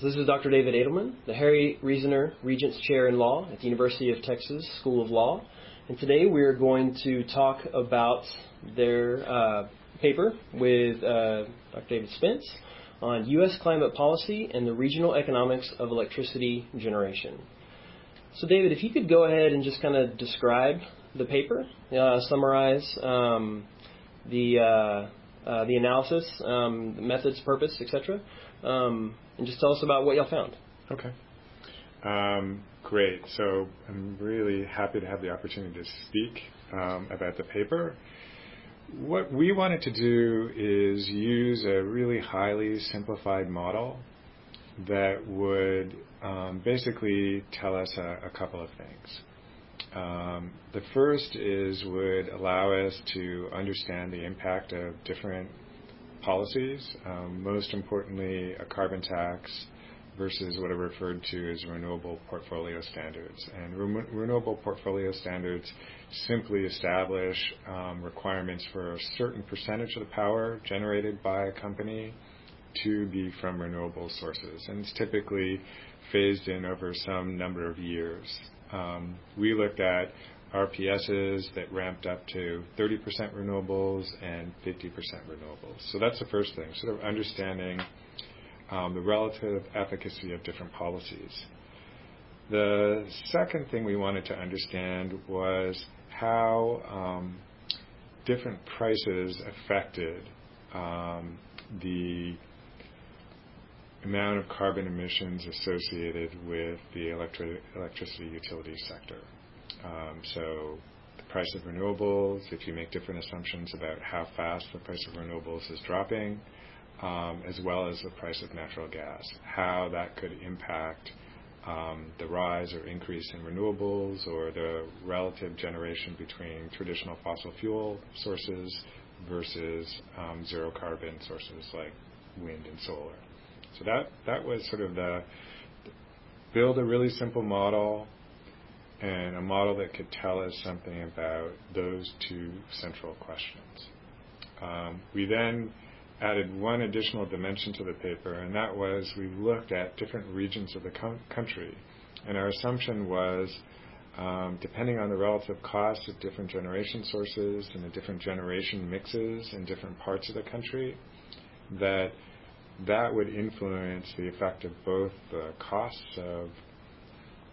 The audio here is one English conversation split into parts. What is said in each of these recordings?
So this is Dr. David Adelman, the Harry Reasoner Regents Chair in Law at the University of Texas School of Law. And today we are going to talk about their uh, paper with uh, Dr. David Spence on U.S. climate policy and the regional economics of electricity generation. So, David, if you could go ahead and just kind of describe the paper, uh, summarize um, the uh, uh, the analysis, um, methods, purpose, etc., um, and just tell us about what y'all found. Okay. Um, great. So I'm really happy to have the opportunity to speak um, about the paper. What we wanted to do is use a really highly simplified model that would um, basically tell us a, a couple of things. Um, the first is would allow us to understand the impact of different policies, um, most importantly, a carbon tax versus what are referred to as renewable portfolio standards. And re- renewable portfolio standards simply establish um, requirements for a certain percentage of the power generated by a company to be from renewable sources. And it's typically phased in over some number of years. Um, we looked at RPSs that ramped up to 30% renewables and 50% renewables. So that's the first thing, sort of understanding um, the relative efficacy of different policies. The second thing we wanted to understand was how um, different prices affected um, the amount of carbon emissions associated with the electri- electricity utility sector. Um, so the price of renewables, if you make different assumptions about how fast the price of renewables is dropping, um, as well as the price of natural gas, how that could impact um, the rise or increase in renewables or the relative generation between traditional fossil fuel sources versus um, zero carbon sources like wind and solar. So that that was sort of the build a really simple model and a model that could tell us something about those two central questions. Um, we then added one additional dimension to the paper, and that was we looked at different regions of the com- country. And our assumption was, um, depending on the relative costs of different generation sources and the different generation mixes in different parts of the country, that that would influence the effect of both the costs of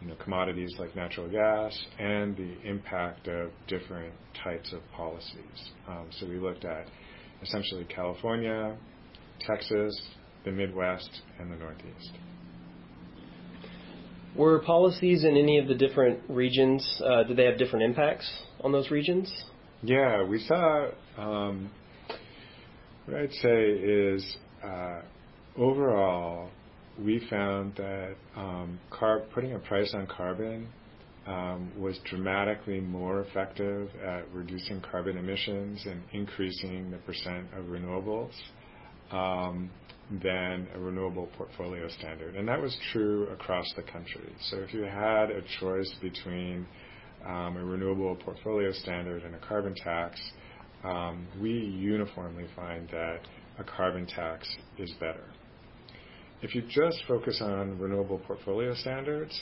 you know, commodities like natural gas and the impact of different types of policies. Um, so we looked at essentially California, Texas, the Midwest, and the Northeast. Were policies in any of the different regions, uh, did they have different impacts on those regions? Yeah, we saw, um, what I'd say is uh, overall, we found that um, putting a price on carbon um, was dramatically more effective at reducing carbon emissions and increasing the percent of renewables um, than a renewable portfolio standard. And that was true across the country. So if you had a choice between um, a renewable portfolio standard and a carbon tax, um, we uniformly find that a carbon tax is better. If you just focus on renewable portfolio standards,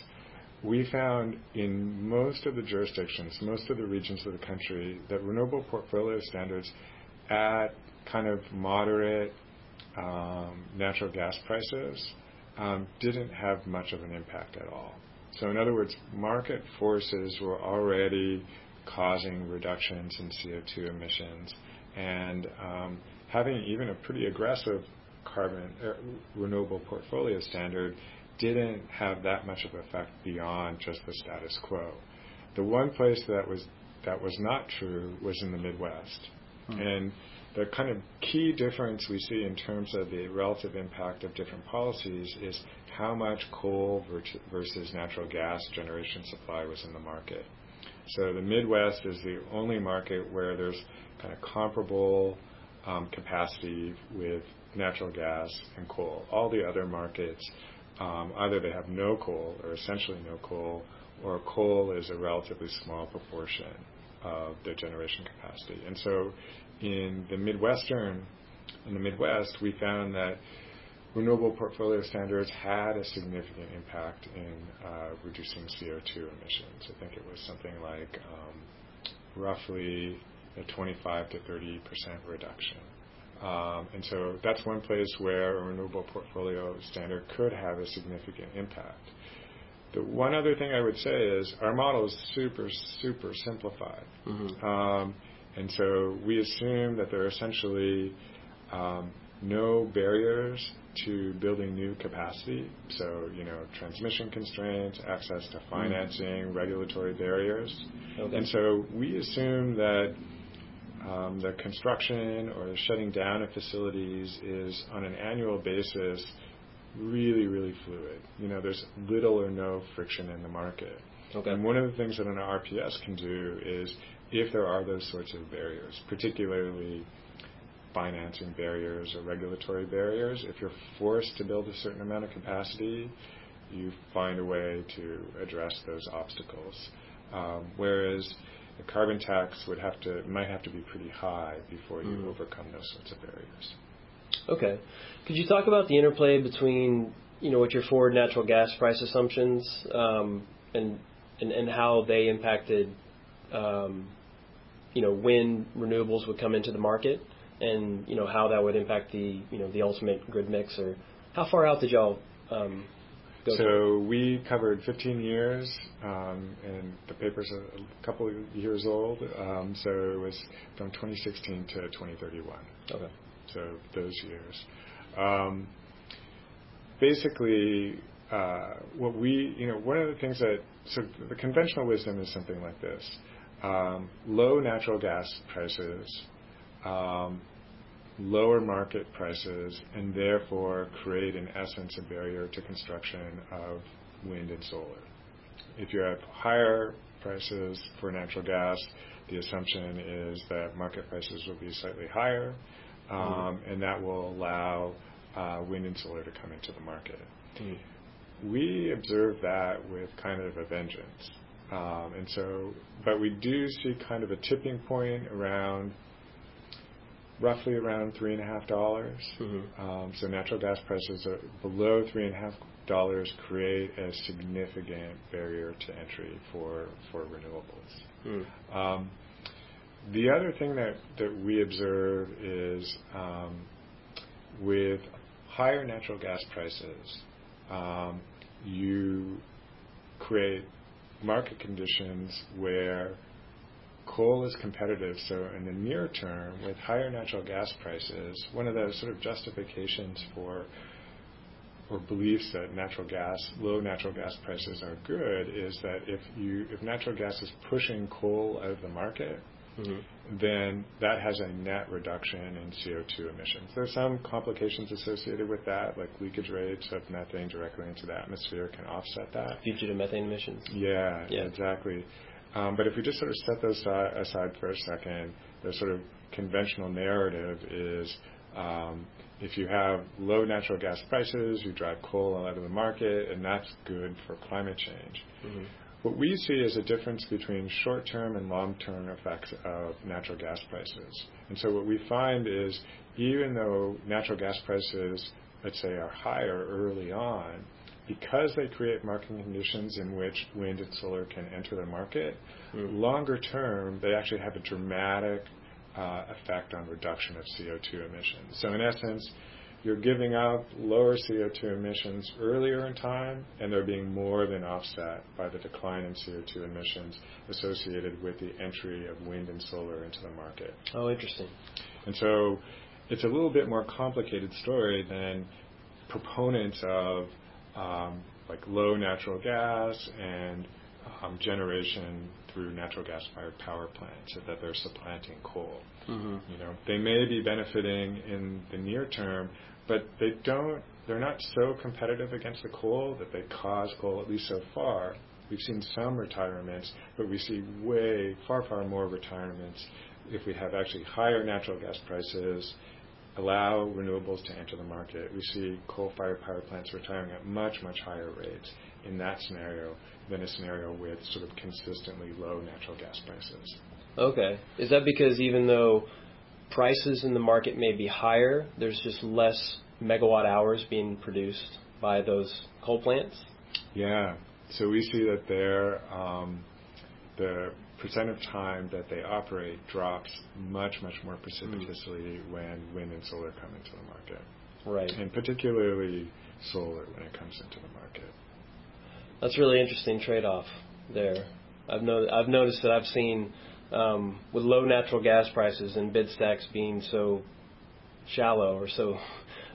we found in most of the jurisdictions, most of the regions of the country, that renewable portfolio standards at kind of moderate um, natural gas prices um, didn't have much of an impact at all. So, in other words, market forces were already causing reductions in CO2 emissions, and um, having even a pretty aggressive carbon er, renewable portfolio standard didn't have that much of effect beyond just the status quo. The one place that was that was not true was in the Midwest. Hmm. And the kind of key difference we see in terms of the relative impact of different policies is how much coal versus natural gas generation supply was in the market. So the Midwest is the only market where there's kind of comparable um, capacity with natural gas and coal. All the other markets um, either they have no coal or essentially no coal, or coal is a relatively small proportion of their generation capacity. And so in the Midwestern, in the Midwest, we found that renewable portfolio standards had a significant impact in uh, reducing CO2 emissions. I think it was something like um, roughly a 25 to 30 percent reduction. Um, and so that's one place where a renewable portfolio standard could have a significant impact. The one other thing I would say is our model is super, super simplified. Mm-hmm. Um, and so we assume that there are essentially um, no barriers to building new capacity. So, you know, transmission constraints, access to financing, mm-hmm. regulatory barriers. Okay. And so we assume that um, the construction or the shutting down of facilities is on an annual basis really, really fluid. You know, there's little or no friction in the market. Okay. And one of the things that an RPS can do is if there are those sorts of barriers, particularly financing barriers or regulatory barriers, if you're forced to build a certain amount of capacity, you find a way to address those obstacles. Um, whereas the carbon tax would have to might have to be pretty high before you mm-hmm. overcome those sorts of barriers. Okay. Could you talk about the interplay between you know what your forward natural gas price assumptions um, and, and and how they impacted um, you know when renewables would come into the market and you know how that would impact the you know the ultimate grid mix or how far out did y'all um, go? So we covered 15 years, um, and the paper's a couple of years old. Um, so it was from 2016 to 2031. Okay. So those years. Um, basically, uh, what we you know one of the things that so the conventional wisdom is something like this. Um, low natural gas prices um, lower market prices and therefore create, in essence, a barrier to construction of wind and solar. If you have higher prices for natural gas, the assumption is that market prices will be slightly higher, um, mm-hmm. and that will allow uh, wind and solar to come into the market. Mm-hmm. We observe that with kind of a vengeance. Um, and so, but we do see kind of a tipping point around roughly around three and a half dollars. Mm-hmm. Um, so natural gas prices are below three and a half dollars create a significant barrier to entry for for renewables. Mm. Um, the other thing that, that we observe is um, with higher natural gas prices, um, you create market conditions where coal is competitive. So in the near term, with higher natural gas prices, one of the sort of justifications for or beliefs that natural gas, low natural gas prices are good is that if you if natural gas is pushing coal out of the market, mm-hmm. then that has a net reduction in CO2 emissions. There's some complications associated with that, like leakage rates of methane directly into the atmosphere can offset that. Fugitive methane emissions. Yeah, yeah. exactly. Um, but if we just sort of set those aside for a second, the sort of conventional narrative is um, if you have low natural gas prices, you drive coal out of the market, and that's good for climate change. Mm-hmm. What we see is a difference between short-term and long-term effects of natural gas prices. And so what we find is even though natural gas prices, let's say, are higher early on, because they create market conditions in which wind and solar can enter the market, mm. longer term, they actually have a dramatic uh, effect on reduction of CO2 emissions. So in essence, you're giving up lower CO2 emissions earlier in time, and they're being more than offset by the decline in CO2 emissions associated with the entry of wind and solar into the market. Oh, interesting. And so it's a little bit more complicated story than proponents of um, like low natural gas and um, generation through natural gas-fired power plants, so that they're supplanting coal. Mm-hmm. You know, they may be benefiting in the near term, but they don't. They're not so competitive against the coal that they cause coal. At least so far, we've seen some retirements, but we see way far, far more retirements if we have actually higher natural gas prices allow renewables to enter the market. We see coal-fired power plants retiring at much, much higher rates in that scenario than a scenario with sort of consistently low natural gas prices. Okay. Is that because even though prices in the market may be higher, there's just less megawatt hours being produced by those coal plants? Yeah. So we see that there, um, the percent of time that they operate drops much, much more precipitously mm. when wind and solar come into the market. Right. And particularly solar when it comes into the market. That's really interesting trade-off there. I've, no, I've noticed that I've seen um, with low natural gas prices and bid stacks being so shallow or so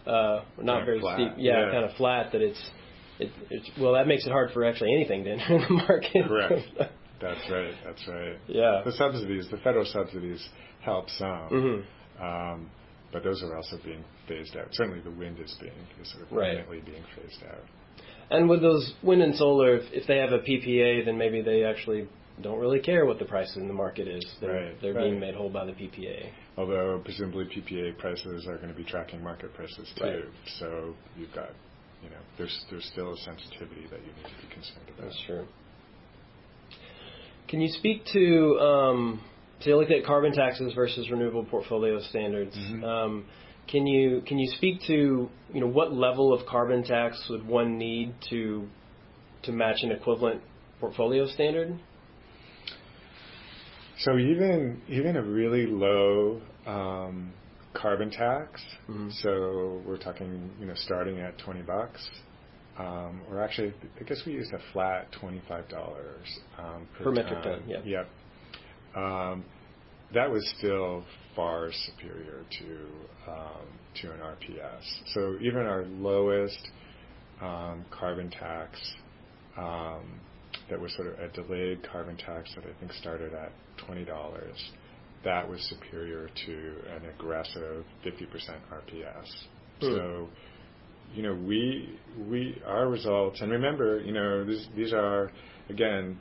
uh, not very flat. steep, yeah, yeah, kind of flat that it's it, it's well that makes it hard for actually anything to enter the market. Correct. That's right. That's right. Yeah. The subsidies, the federal subsidies, help some, mm-hmm. um, but those are also being phased out. Certainly, the wind is being is sort of right. permanently being phased out. And with those wind and solar, if, if they have a PPA, then maybe they actually don't really care what the price in the market is. They're, right, they're right. being made whole by the PPA. Although presumably PPA prices are going to be tracking market prices too. Right. So you've got, you know, there's there's still a sensitivity that you need to be concerned about. That's true. Can you speak to um, so you looked at carbon taxes versus renewable portfolio standards? Mm-hmm. Um, can you can you speak to you know what level of carbon tax would one need to to match an equivalent portfolio standard? So even even a really low um, carbon tax. Mm-hmm. So we're talking, you know, starting at twenty bucks, um, or actually, I guess we used a flat twenty-five dollars um, per, per metric ton. Yeah. Yep. Um, that was still far superior to um, to an RPS. So even our lowest um, carbon tax um, that was sort of a delayed carbon tax that I think started at $20, that was superior to an aggressive 50% RPS. Hmm. So, you know, we we our results, and remember, you know, this, these are again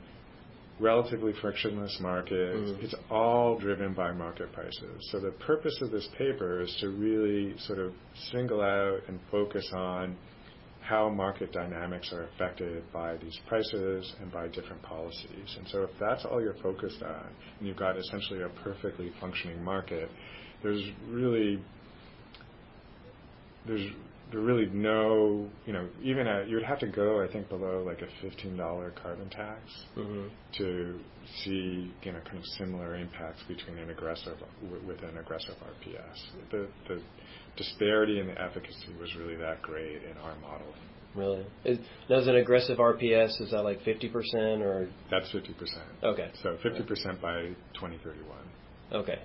relatively frictionless markets. Mm. It's all driven by market prices. So the purpose of this paper is to really sort of single out and focus on how market dynamics are affected by these prices and by different policies. And so if that's all you're focused on, and you've got essentially a perfectly functioning market, there's really there's there really no, you know, even at, you would have to go, I think, below like a $15 carbon tax mm-hmm. to see, you know, kind of similar impacts between an aggressive, with an aggressive RPS. The, the disparity in the efficacy was really that great in our model. Really? Is, does an aggressive RPS, is that like 50% or? That's 50%. Okay. So 50% by 2031. Okay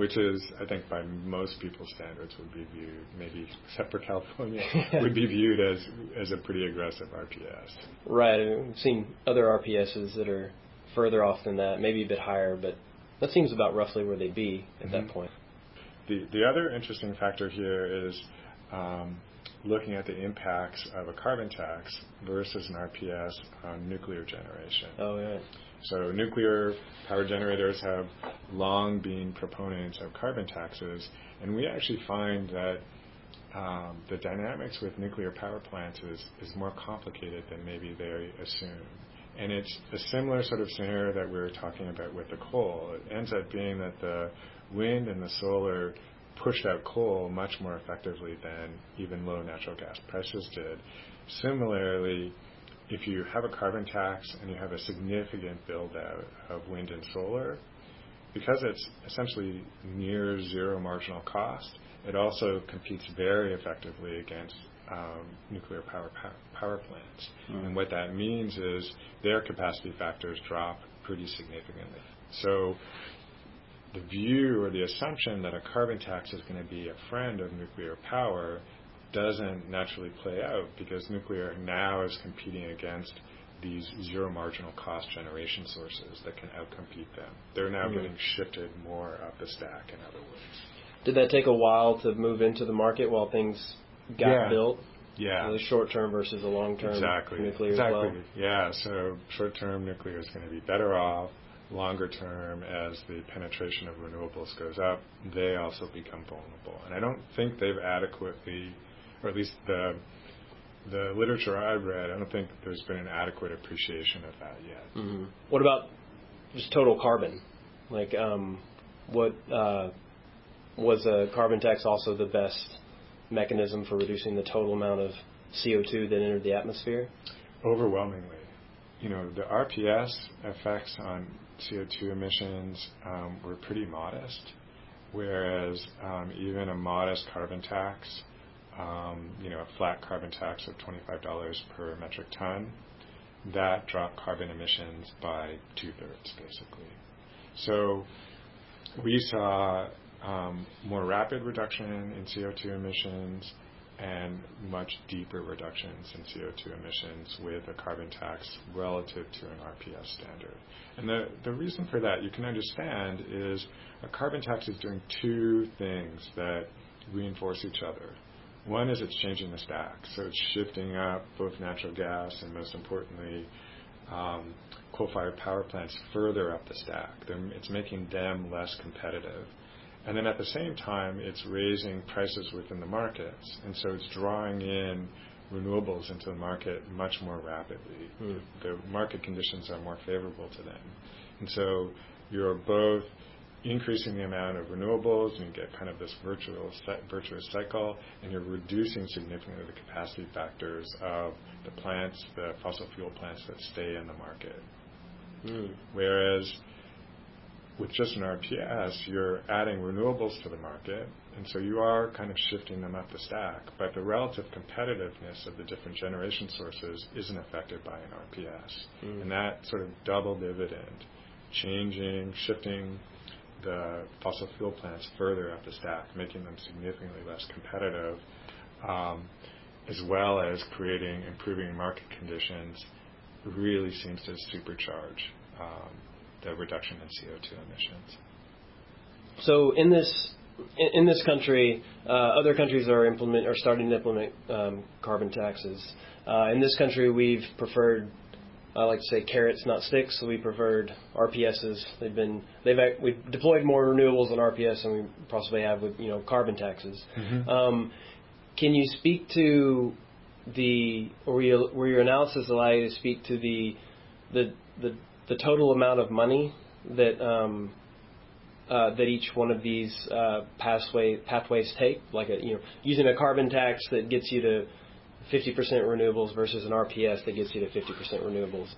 which is, I think, by most people's standards, would be viewed, maybe except for California, would be viewed as as a pretty aggressive RPS. Right. We've seen other RPSs that are further off than that, maybe a bit higher, but that seems about roughly where they'd be at mm-hmm. that point. The the other interesting factor here is um, looking at the impacts of a carbon tax versus an RPS on nuclear generation. Oh, yeah. So nuclear power generators have long been proponents of carbon taxes, and we actually find that um, the dynamics with nuclear power plants is, is more complicated than maybe they assume. And it's a similar sort of scenario that we were talking about with the coal. It ends up being that the wind and the solar pushed out coal much more effectively than even low natural gas prices did. Similarly, if you have a carbon tax and you have a significant build out of wind and solar, because it's essentially near zero marginal cost, it also competes very effectively against um, nuclear power power plants. Mm. And what that means is their capacity factors drop pretty significantly. So the view or the assumption that a carbon tax is going to be a friend of nuclear power doesn't naturally play out because nuclear now is competing against these zero marginal cost generation sources that can outcompete them. They're now mm getting shifted more up the stack, in other words. Did that take a while to move into the market while things got yeah. built? Yeah. The short term versus the long term exactly. nuclear exactly. well? Yeah, so short term nuclear is going to be better off. Longer term, as the penetration of renewables goes up, they also become vulnerable. And I don't think they've adequately or at least the the literature I've read, I don't think there's been an adequate appreciation of that yet. Mm-hmm. What about just total carbon? Like, um, what uh, was a carbon tax also the best mechanism for reducing the total amount of CO2 that entered the atmosphere? Overwhelmingly. You know, the RPS effects on CO2 emissions um, were pretty modest, whereas um, even a modest carbon tax, um, you know, a flat carbon tax of $25 per metric ton, that dropped carbon emissions by two-thirds, basically. So we saw um, more rapid reduction in CO2 emissions and much deeper reductions in CO2 emissions with a carbon tax relative to an RPS standard. And the, the reason for that you can understand is a carbon tax is doing two things that reinforce each other. One is it's changing the stack, so it's shifting up both natural gas and most importantly um, coal-fired power plants further up the stack. They're, it's making them less competitive. And then at the same time, it's raising prices within the markets. And so it's drawing in renewables into the market much more rapidly. Mm. The market conditions are more favorable to them. And so you're both increasing the amount of renewables and you get kind of this virtual, virtuous cycle and you're reducing significantly the capacity factors of the plants, the fossil fuel plants that stay in the market. Mm. Whereas with just an RPS, you're adding renewables to the market, and so you are kind of shifting them up the stack. But the relative competitiveness of the different generation sources isn't affected by an RPS. Mm. And that sort of double dividend, changing, shifting the fossil fuel plants further up the stack, making them significantly less competitive, um, as well as creating improving market conditions, really seems to supercharge um, the reduction in CO2 emissions. So in this in, this country, uh, other countries are implement are starting to implement um, carbon taxes. Uh, in this country, we've preferred I like to say carrots, not sticks. So we preferred RPSs. They've been they've we've deployed more renewables on RPS than we possibly have with you know carbon taxes. Mm-hmm. Um, can you speak to the or your, were your analysis allow you to speak to the the the the total amount of money that um, uh, that each one of these uh, pathway, pathways take, like a, you know, using a carbon tax that gets you to 50% renewables versus an RPS that gets you to 50% renewables.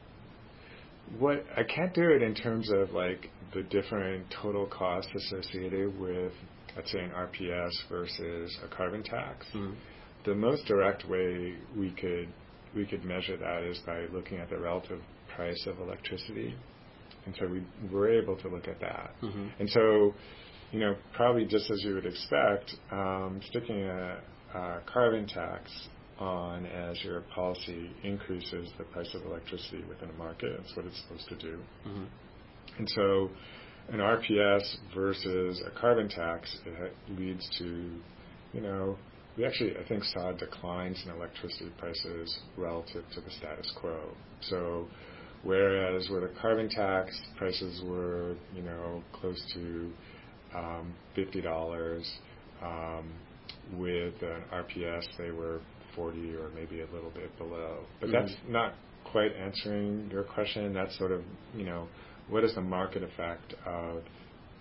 What I can't do it in terms of like the different total costs associated with, let's say, an RPS versus a carbon tax. Mm-hmm. The most direct way we could we could measure that is by looking at the relative price of electricity. And so we were able to look at that. Mm-hmm. And so, you know, probably just as you would expect, um, sticking a, a carbon tax on as your policy increases the price of electricity within a market. That's what it's supposed to do. Mm-hmm. And so an RPS versus a carbon tax leads to, you know, we actually, I think, saw declines in electricity prices relative to the status quo. So Whereas with a carbon tax, prices were, you know, close to um, $50. Um, with an RPS, they were 40 or maybe a little bit below. But mm-hmm. that's not quite answering your question. That's sort of, you know, what is the market effect of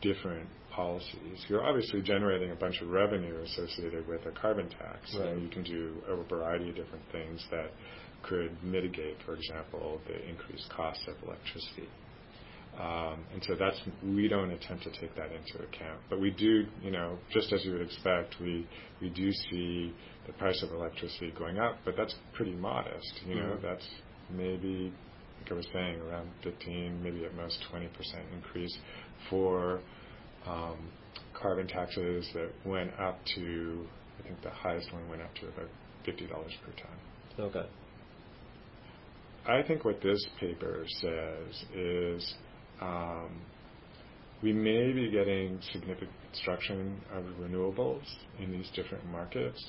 different policies? You're obviously generating a bunch of revenue associated with a carbon tax, right. and you can do a variety of different things that could mitigate, for example, the increased cost of electricity. Um, and so that's we don't attempt to take that into account, but we do, you know, just as you would expect, we we do see the price of electricity going up, but that's pretty modest. You know, mm-hmm. that's maybe, like I was saying, around 15, maybe at most 20% increase for um, carbon taxes that went up to, I think the highest one went up to about $50 per ton. Okay. I think what this paper says is um, we may be getting significant construction of renewables in these different markets,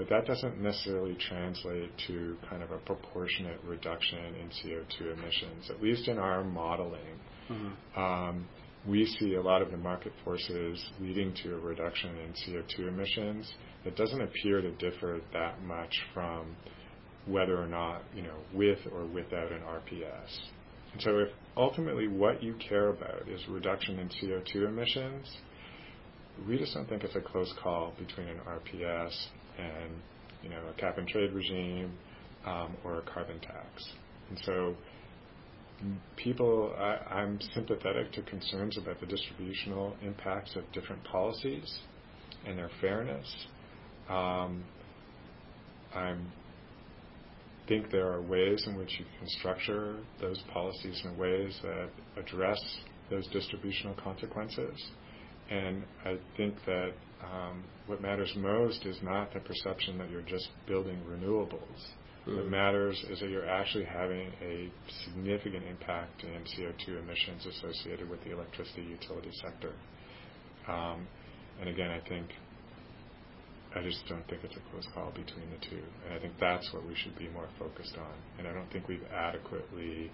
but that doesn't necessarily translate to kind of a proportionate reduction in CO2 emissions, at least in our modeling. Mm-hmm. Um, we see a lot of the market forces leading to a reduction in CO2 emissions that doesn't appear to differ that much from whether or not, you know, with or without an RPS. And so if ultimately what you care about is reduction in CO2 emissions, we just don't think it's a close call between an RPS and you know a cap and trade regime um, or a carbon tax. And so people, I, am sympathetic to concerns about the distributional impacts of different policies and their fairness. Um, I think there are ways in which you can structure those policies in ways that address those distributional consequences. And I think that um, what matters most is not the perception that you're just building renewables Mm-hmm. What matters is that you're actually having a significant impact in CO2 emissions associated with the electricity utility sector. Um, and again, I think I just don't think it's a close call between the two. And I think that's what we should be more focused on. And I don't think we've adequately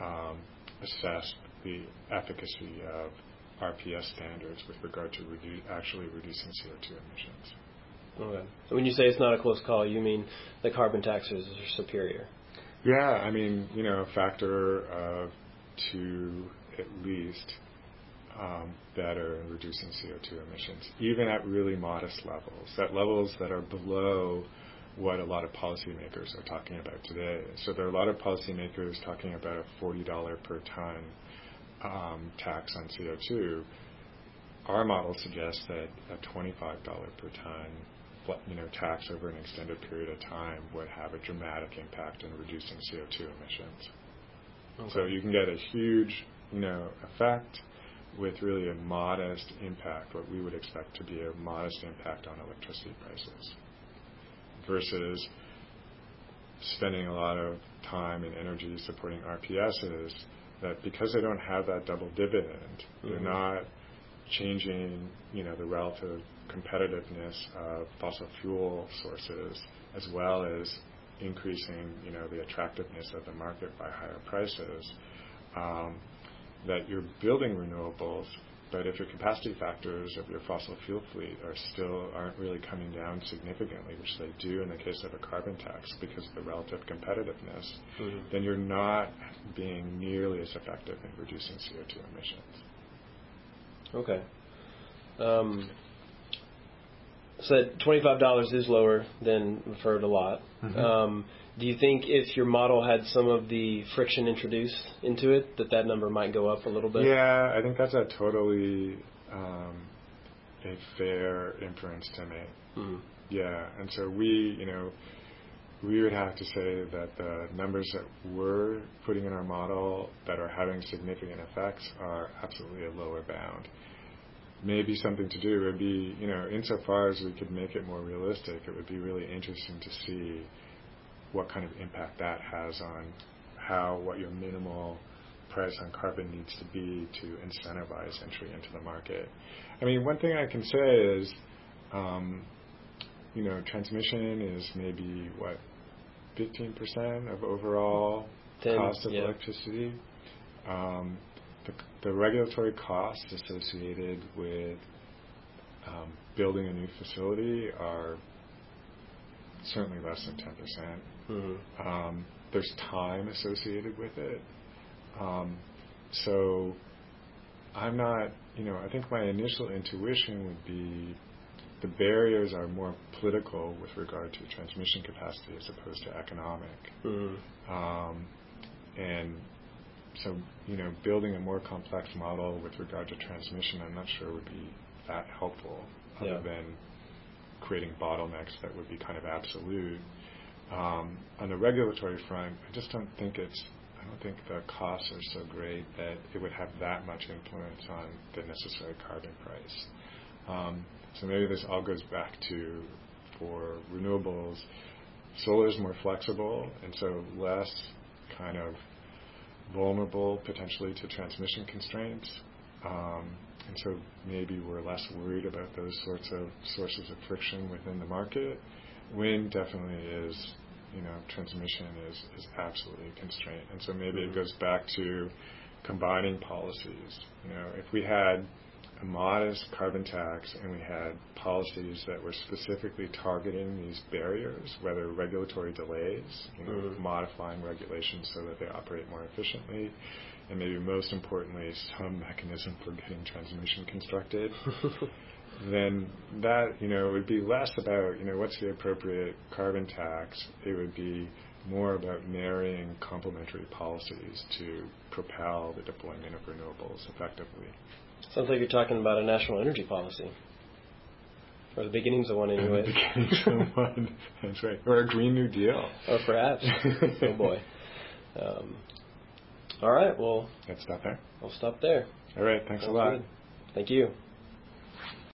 um, assessed the efficacy of RPS standards with regard to redu- actually reducing CO2 emissions. Okay. So when you say it's not a close call, you mean the carbon taxes are superior? Yeah, I mean, you know, a factor of two at least um, better in reducing CO2 emissions, even at really modest levels, at levels that are below what a lot of policymakers are talking about today. So there are a lot of policymakers talking about a $40 per ton um, tax on CO2. Our model suggests that a $25 per ton you know, tax over an extended period of time would have a dramatic impact in reducing CO2 emissions. Okay. So you can get a huge, you know, effect with really a modest impact, what we would expect to be a modest impact on electricity prices, versus spending a lot of time and energy supporting RPSs that because they don't have that double dividend, mm-hmm. they're not changing, you know, the relative competitiveness of fossil fuel sources, as well as increasing, you know, the attractiveness of the market by higher prices, um, that you're building renewables, but if your capacity factors of your fossil fuel fleet are still aren't really coming down significantly, which they do in the case of a carbon tax because of the relative competitiveness, mm-hmm. then you're not being nearly as effective in reducing CO2 emissions. Okay. Um, said $25 is lower than referred a lot. Mm-hmm. Um, do you think if your model had some of the friction introduced into it, that that number might go up a little bit? Yeah, I think that's a totally um, a fair inference to make. Mm-hmm. Yeah, and so we, you know, we would have to say that the numbers that we're putting in our model that are having significant effects are absolutely a lower bound maybe something to do would be, you know, insofar as we could make it more realistic, it would be really interesting to see what kind of impact that has on how what your minimal price on carbon needs to be to incentivize entry into the market. I mean, one thing I can say is, um, you know, transmission is maybe what 15% of overall 10, cost of yeah. electricity. Um, the, the regulatory costs associated with um, building a new facility are certainly less than 10%. Mm-hmm. Um, there's time associated with it. Um, so I'm not, you know, I think my initial intuition would be the barriers are more political with regard to transmission capacity as opposed to economic. Mm-hmm. Um, and so, you know, building a more complex model with regard to transmission, I'm not sure would be that helpful, other yeah. than creating bottlenecks that would be kind of absolute. Um, on the regulatory front, I just don't think it's. I don't think the costs are so great that it would have that much influence on the necessary carbon price. Um, so maybe this all goes back to for renewables, solar is more flexible and so less kind of vulnerable potentially to transmission constraints. Um, and so maybe we're less worried about those sorts of sources of friction within the market. Wind definitely is, you know, transmission is, is absolutely a constraint. And so maybe mm-hmm. it goes back to combining policies. You know, if we had a modest carbon tax and we had policies that were specifically targeting these barriers, whether regulatory delays, you know, mm-hmm. modifying regulations so that they operate more efficiently, and maybe most importantly, some mechanism for getting transmission constructed. then that you know would be less about you know what's the appropriate carbon tax. It would be more about marrying complementary policies to propel the deployment of renewables effectively. Sounds like you're talking about a national energy policy. Or the beginnings of one, anyway. The beginnings of one. That's right. Or a Green New Deal. Or perhaps. oh boy. Um, all right. Well. Let's stop there. We'll stop there. All right. Thanks Sounds a lot. Good. Thank you.